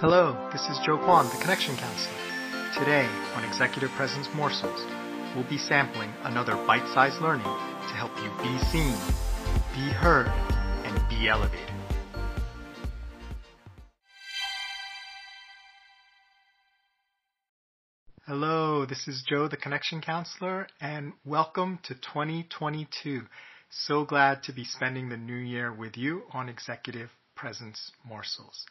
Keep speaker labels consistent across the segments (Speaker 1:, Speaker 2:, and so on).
Speaker 1: Hello, this is Joe Kwon, the Connection Counselor. Today on Executive Presence Morsels, we'll be sampling another bite-sized learning to help you be seen, be heard, and be elevated. Hello, this is Joe, the Connection Counselor, and welcome to 2022. So glad to be spending the new year with you on Executive Presence Morsels.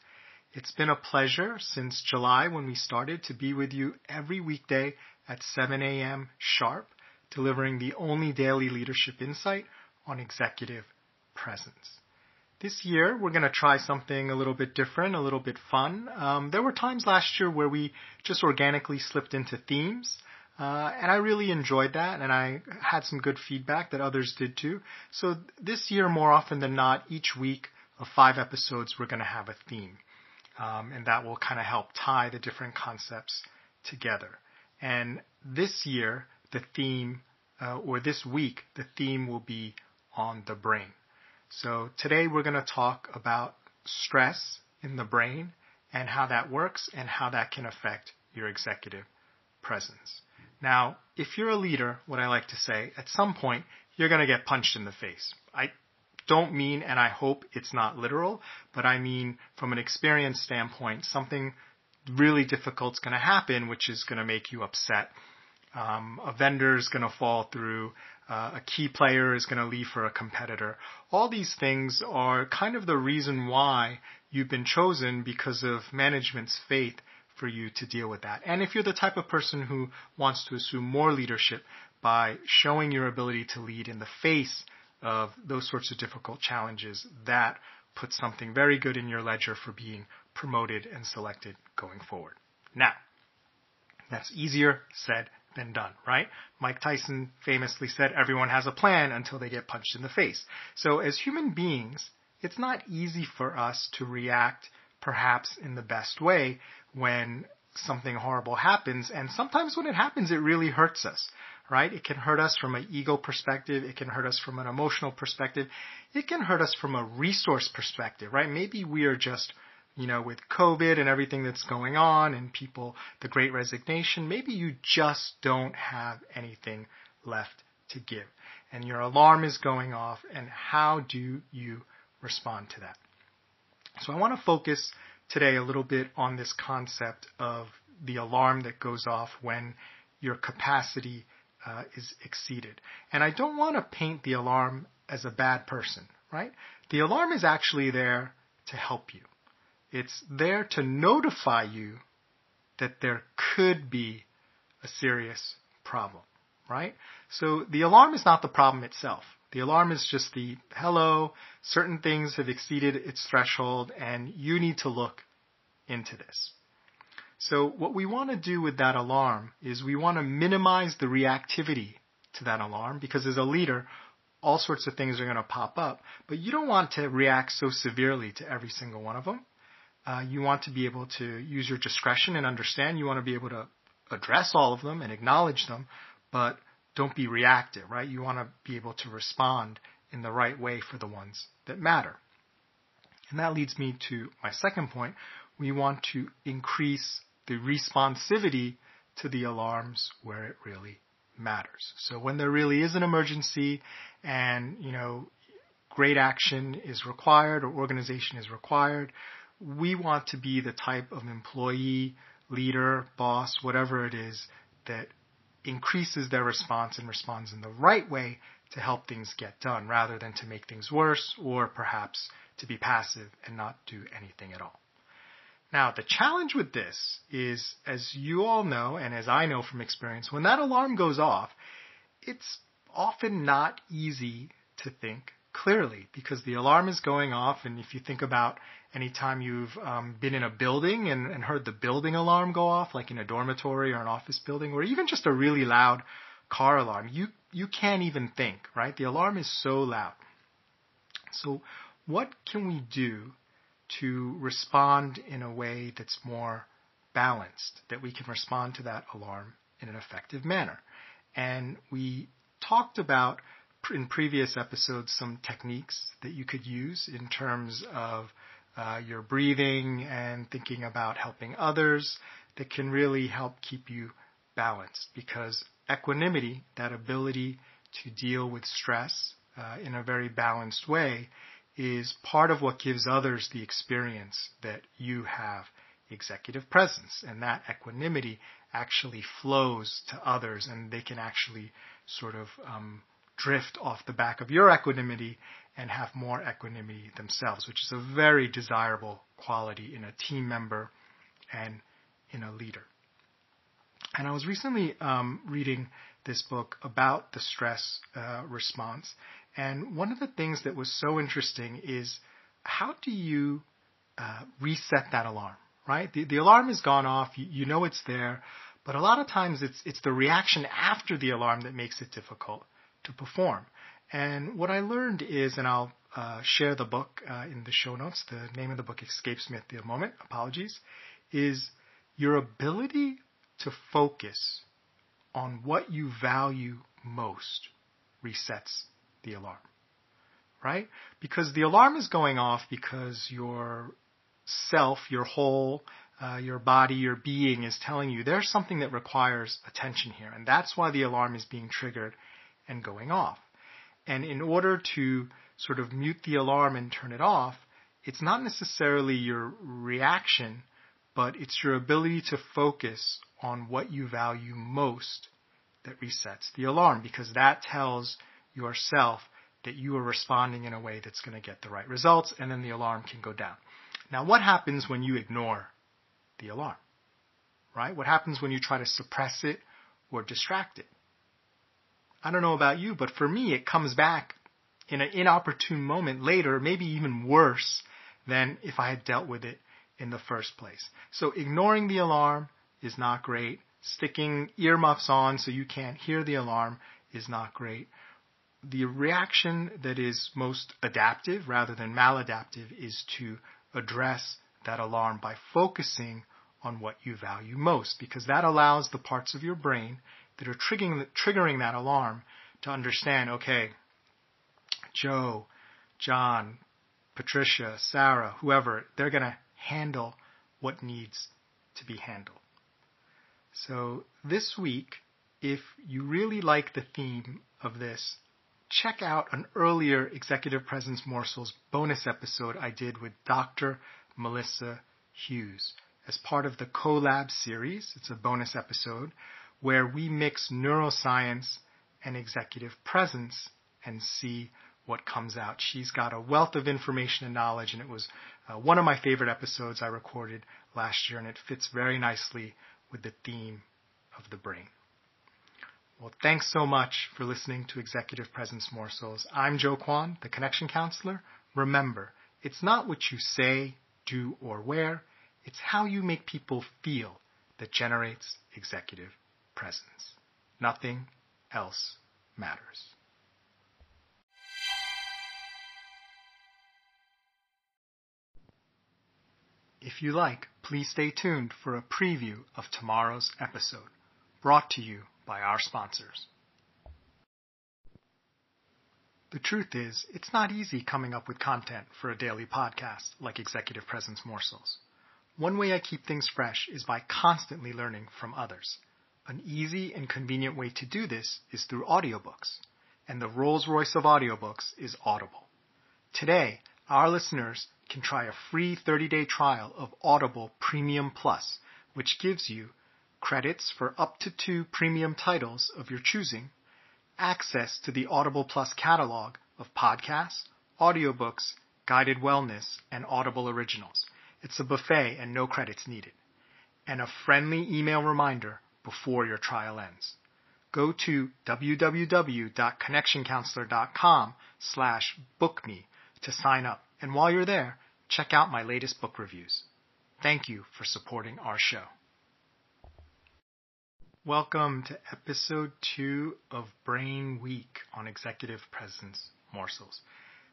Speaker 1: It's been a pleasure since July when we started to be with you every weekday at 7 a.m. sharp, delivering the only daily leadership insight on executive presence. This year, we're going to try something a little bit different, a little bit fun. Um, there were times last year where we just organically slipped into themes, uh, and I really enjoyed that, and I had some good feedback that others did too. So this year, more often than not, each week of five episodes, we're going to have a theme, um, and that will kind of help tie the different concepts together. And this year, the theme, uh, or this week, the theme will be on the brain. So today we're going to talk about stress in the brain and how that works and how that can affect your executive presence. Now, if you're a leader, what I like to say, at some point, you're going to get punched in the face. I don't mean, and I hope it's not literal, but I mean from an experience standpoint, something really difficult is going to happen, which is going to make you upset. Um, a vendor is going to fall through uh, a key player is going to leave for a competitor. All these things are kind of the reason why you've been chosen because of management's faith for you to deal with that. And if you're the type of person who wants to assume more leadership by showing your ability to lead in the face of those sorts of difficult challenges, that puts something very good in your ledger for being promoted and selected going forward. Now, that's easier said than done, right? Mike Tyson famously said everyone has a plan until they get punched in the face. So as human beings, it's not easy for us to react perhaps in the best way when something horrible happens. And sometimes when it happens, it really hurts us, right? It can hurt us from an ego perspective. It can hurt us from an emotional perspective. It can hurt us from a resource perspective, right? Maybe we are just you know, with COVID and everything that's going on and people, the great resignation, maybe you just don't have anything left to give. And your alarm is going off, and how do you respond to that? So I want to focus today a little bit on this concept of the alarm that goes off when your capacity uh, is exceeded. And I don't want to paint the alarm as a bad person, right? The alarm is actually there to help you. It's there to notify you that there could be a serious problem, right? So the alarm is not the problem itself. The alarm is just the hello, certain things have exceeded its threshold and you need to look into this. So what we want to do with that alarm is we want to minimize the reactivity to that alarm because as a leader, all sorts of things are going to pop up, but you don't want to react so severely to every single one of them. Uh, you want to be able to use your discretion and understand. You want to be able to address all of them and acknowledge them, but don't be reactive, right? You want to be able to respond in the right way for the ones that matter. And that leads me to my second point. We want to increase the responsivity to the alarms where it really matters. So when there really is an emergency and, you know, great action is required or organization is required, we want to be the type of employee, leader, boss, whatever it is, that increases their response and responds in the right way to help things get done rather than to make things worse or perhaps to be passive and not do anything at all. Now, the challenge with this is, as you all know, and as I know from experience, when that alarm goes off, it's often not easy to think clearly because the alarm is going off. And if you think about anytime you've um, been in a building and, and heard the building alarm go off, like in a dormitory or an office building, or even just a really loud car alarm, you you can't even think, right? The alarm is so loud. So, what can we do to respond in a way that's more balanced, that we can respond to that alarm in an effective manner? And we talked about in previous episodes some techniques that you could use in terms of uh, your breathing and thinking about helping others that can really help keep you balanced because equanimity, that ability to deal with stress uh, in a very balanced way, is part of what gives others the experience that you have executive presence. And that equanimity actually flows to others and they can actually sort of um, drift off the back of your equanimity and have more equanimity themselves, which is a very desirable quality in a team member and in a leader. And I was recently um, reading this book about the stress uh, response, and one of the things that was so interesting is how do you uh, reset that alarm? Right, the, the alarm has gone off. You, you know it's there, but a lot of times it's it's the reaction after the alarm that makes it difficult to perform. And what I learned is, and I'll uh, share the book uh, in the show notes. The name of the book escapes me at the moment. Apologies. Is your ability to focus on what you value most resets the alarm. Right? Because the alarm is going off because your self, your whole, uh, your body, your being is telling you there's something that requires attention here. And that's why the alarm is being triggered and going off. And in order to sort of mute the alarm and turn it off, it's not necessarily your reaction, but it's your ability to focus on what you value most that resets the alarm because that tells yourself that you are responding in a way that's going to get the right results and then the alarm can go down. Now, what happens when you ignore the alarm? Right? What happens when you try to suppress it or distract it? I don't know about you, but for me, it comes back in an inopportune moment later, maybe even worse than if I had dealt with it in the first place. So ignoring the alarm is not great. Sticking earmuffs on so you can't hear the alarm is not great. The reaction that is most adaptive rather than maladaptive is to address that alarm by focusing on what you value most because that allows the parts of your brain that are triggering, triggering that alarm to understand, okay, Joe, John, Patricia, Sarah, whoever, they're going to handle what needs to be handled. So this week, if you really like the theme of this, check out an earlier Executive Presence Morsels bonus episode I did with Dr. Melissa Hughes as part of the CoLab series. It's a bonus episode where we mix neuroscience and executive presence and see what comes out. She's got a wealth of information and knowledge, and it was uh, one of my favorite episodes I recorded last year, and it fits very nicely with the theme of the brain. Well, thanks so much for listening to Executive Presence Morsels. I'm Joe Kwon, the Connection Counselor. Remember, it's not what you say, do, or wear, it's how you make people feel that generates executive presence. Nothing else matters. If you like, please stay tuned for a preview of tomorrow's episode, brought to you by our sponsors. The truth is, it's not easy coming up with content for a daily podcast like Executive Presence Morsels. One way I keep things fresh is by constantly learning from others. An easy and convenient way to do this is through audiobooks, and the Rolls Royce of audiobooks is Audible. Today, our listeners can try a free 30-day trial of Audible Premium Plus, which gives you credits for up to two premium titles of your choosing, access to the Audible Plus catalog of podcasts, audiobooks, guided wellness, and Audible originals. It's a buffet and no credits needed. And a friendly email reminder before your trial ends. Go to www.connectioncounselor.com slash bookme to sign up. And while you're there, check out my latest book reviews. Thank you for supporting our show. Welcome to episode two of Brain Week on Executive Presence Morsels.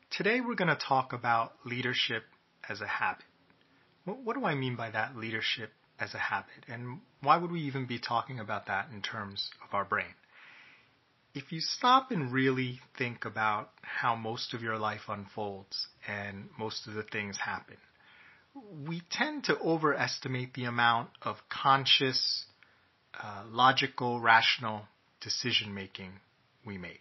Speaker 1: Today we're going to talk about leadership as a habit. What do I mean by that leadership as a habit? And why would we even be talking about that in terms of our brain? If you stop and really think about how most of your life unfolds and most of the things happen, we tend to overestimate the amount of conscious, uh, logical, rational decision making we make.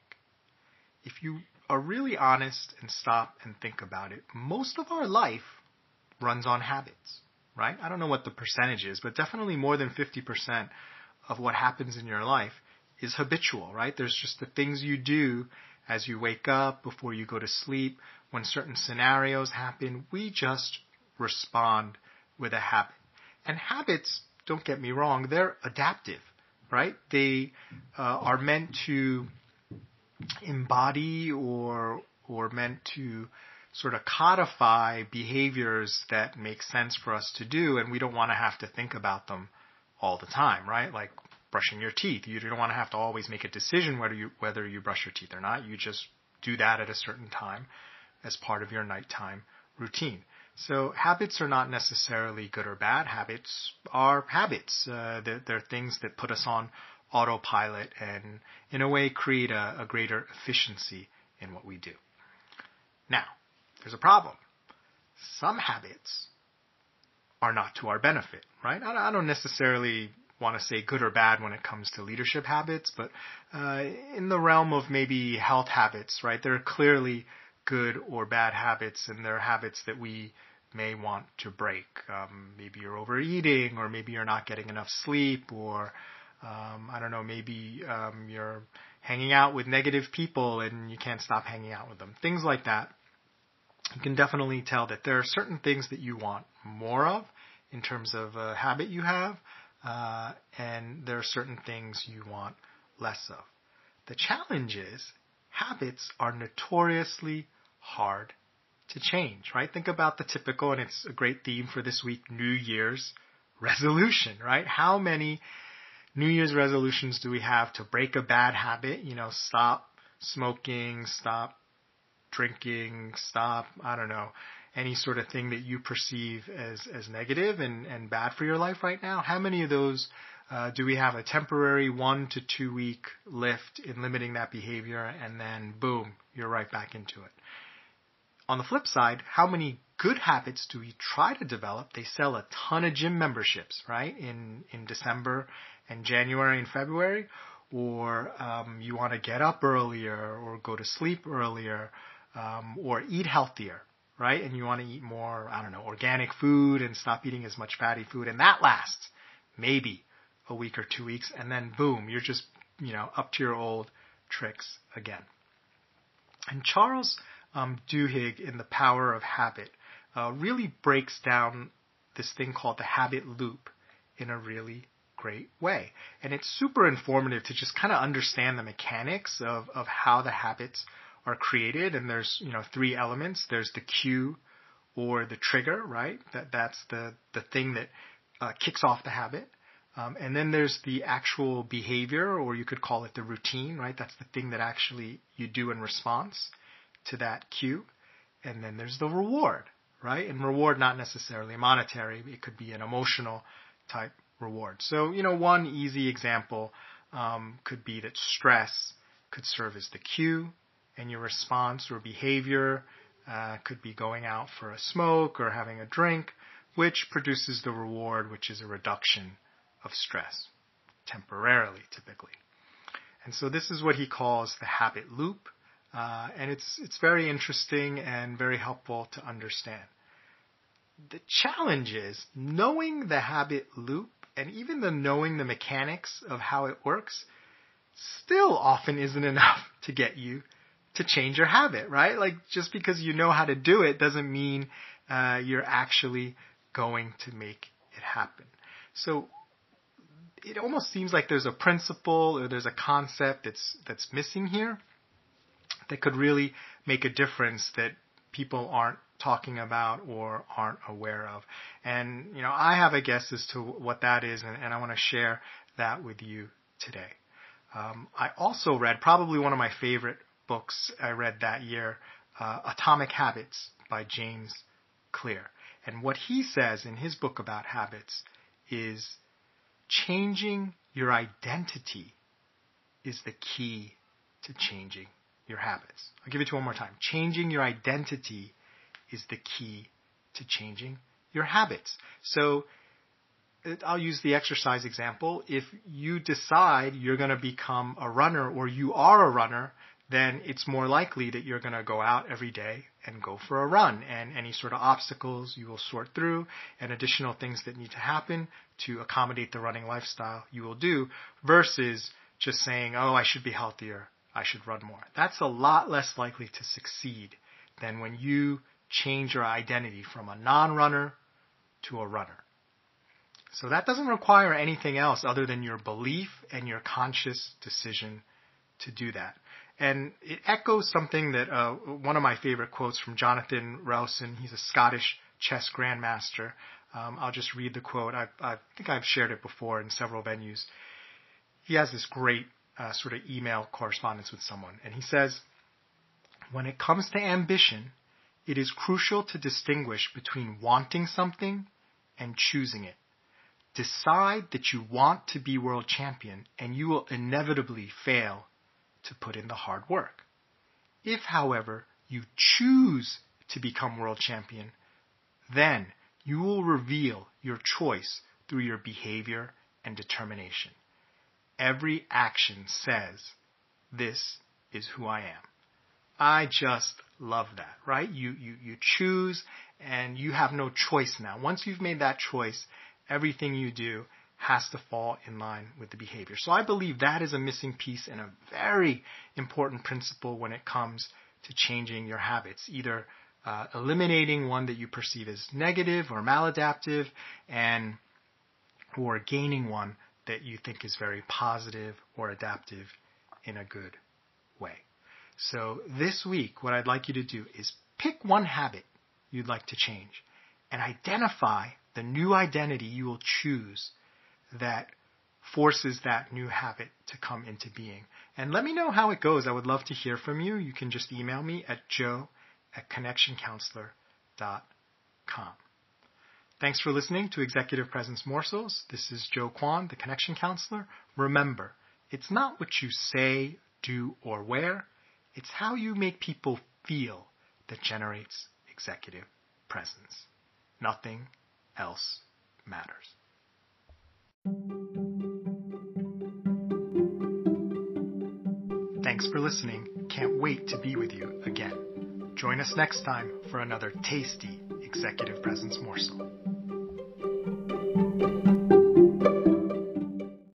Speaker 1: If you are really honest and stop and think about it, most of our life runs on habits, right? I don't know what the percentage is, but definitely more than 50% of what happens in your life is habitual, right? There's just the things you do as you wake up, before you go to sleep, when certain scenarios happen. We just respond with a habit. And habits, don't get me wrong, they're adaptive, right? They uh, are meant to embody or or meant to sort of codify behaviors that make sense for us to do and we don't want to have to think about them all the time, right? Like brushing your teeth. You don't want to have to always make a decision whether you whether you brush your teeth or not. You just do that at a certain time as part of your nighttime routine. So habits are not necessarily good or bad. Habits are habits. Uh, they're, they're, things that put us on autopilot and, in a way, create a, a greater efficiency in what we do. Now, there's a problem. Some habits are not to our benefit, right? I don't necessarily want to say good or bad when it comes to leadership habits, but uh, in the realm of maybe health habits, right? There are clearly good or bad habits, and there are habits that we may want to break. Um, maybe you're overeating, or maybe you're not getting enough sleep, or um, I don't know, maybe um, you're hanging out with negative people and you can't stop hanging out with them. Things like that. You can definitely tell that there are certain things that you want more of in terms of a habit you have, uh, and there are certain things you want less of. The challenge is habits are notoriously hard to change, right? Think about the typical, and it's a great theme for this week, New Year's resolution, right? How many New Year's resolutions do we have to break a bad habit? You know, stop smoking, stop drinking, stop, I don't know, any sort of thing that you perceive as, as negative and, and bad for your life right now? How many of those uh, do we have a temporary one to two week lift in limiting that behavior and then boom, you're right back into it? On the flip side, how many good habits do we try to develop? They sell a ton of gym memberships, right? In, in December and January and February. Or um, you want to get up earlier or go to sleep earlier um, or eat healthier, right? And you want to eat more, I don't know, organic food and stop eating as much fatty food. And that lasts maybe a week or two weeks. And then boom, you're just, you know, up to your old tricks again. And Charles um, Duhigg in The Power of Habit uh, really breaks down this thing called the habit loop in a really great way. And it's super informative to just kind of understand the mechanics of, of how the habits are created. And there's, you know, three elements. There's the cue or the trigger, right? That, that's the, the thing that uh, kicks off the habit. Um, and then there's the actual behavior, or you could call it the routine, right? That's the thing that actually you do in response to that cue. And then there's the reward, right? And reward not necessarily monetary, it could be an emotional type reward. So, you know, one easy example um, could be that stress could serve as the cue, and your response or behavior uh, could be going out for a smoke or having a drink, which produces the reward, which is a reduction of stress, temporarily typically. And so this is what he calls the habit loop. Uh, and it's it's very interesting and very helpful to understand. The challenge is knowing the habit loop and even the knowing the mechanics of how it works still often isn't enough to get you to change your habit, right? Like just because you know how to do it doesn't mean uh, you're actually going to make it happen. So it almost seems like there's a principle or there's a concept that's that's missing here that could really make a difference that people aren't talking about or aren't aware of. And, you know, I have a guess as to what that is, and, and I want to share that with you today. Um, I also read probably one of my favorite books I read that year, uh, Atomic Habits by James Clear. And what he says in his book about habits is changing your identity is the key to changing your habits. I'll give it to you one more time. Changing your identity is the key to changing your habits. So I'll use the exercise example. If you decide you're going to become a runner or you are a runner, then it's more likely that you're going to go out every day and go for a run. And any sort of obstacles you will sort through and additional things that need to happen to accommodate the running lifestyle you will do versus just saying, oh, I should be healthier. I should run more. That's a lot less likely to succeed than when you change your identity from a non-runner to a runner. So that doesn't require anything else other than your belief and your conscious decision to do that. And it echoes something that uh, one of my favorite quotes from Jonathan Rowson. He's a Scottish chess grandmaster. Um, I'll just read the quote. I, I, think I've shared it before in several venues. He has this great uh, sort of email correspondence with someone, and he says, "When it comes to ambition, it is crucial to distinguish between wanting something and choosing it. Decide that you want to be world champion, and you will inevitably fail to put in the hard work. If, however, you choose to become world champion, then you will reveal your choice through your behavior and determination. Every action says, This is who I am. I just love that, right? You, you, you choose and you have no choice now. Once you've made that choice, everything you do has to fall in line with the behavior. So I believe that is a missing piece and a very important principle when it comes to changing your habits, either uh, eliminating one that you perceive as negative or maladaptive and or gaining one that you think is very positive or adaptive in a good way. So this week, what I'd like you to do is pick one habit you'd like to change and identify the new identity you will choose that forces that new habit to come into being. And let me know how it goes. I would love to hear from you. You can just email me at joe at connectioncounselor.com. Thanks for listening to Executive Presence Morsels. This is Joe Kwon, the Connection Counselor. Remember, it's not what you say, do, or wear. It's how you make people feel that generates executive presence. Nothing else matters. Thanks for listening. Can't wait to be with you again. Join us next time for another tasty executive presence morsel.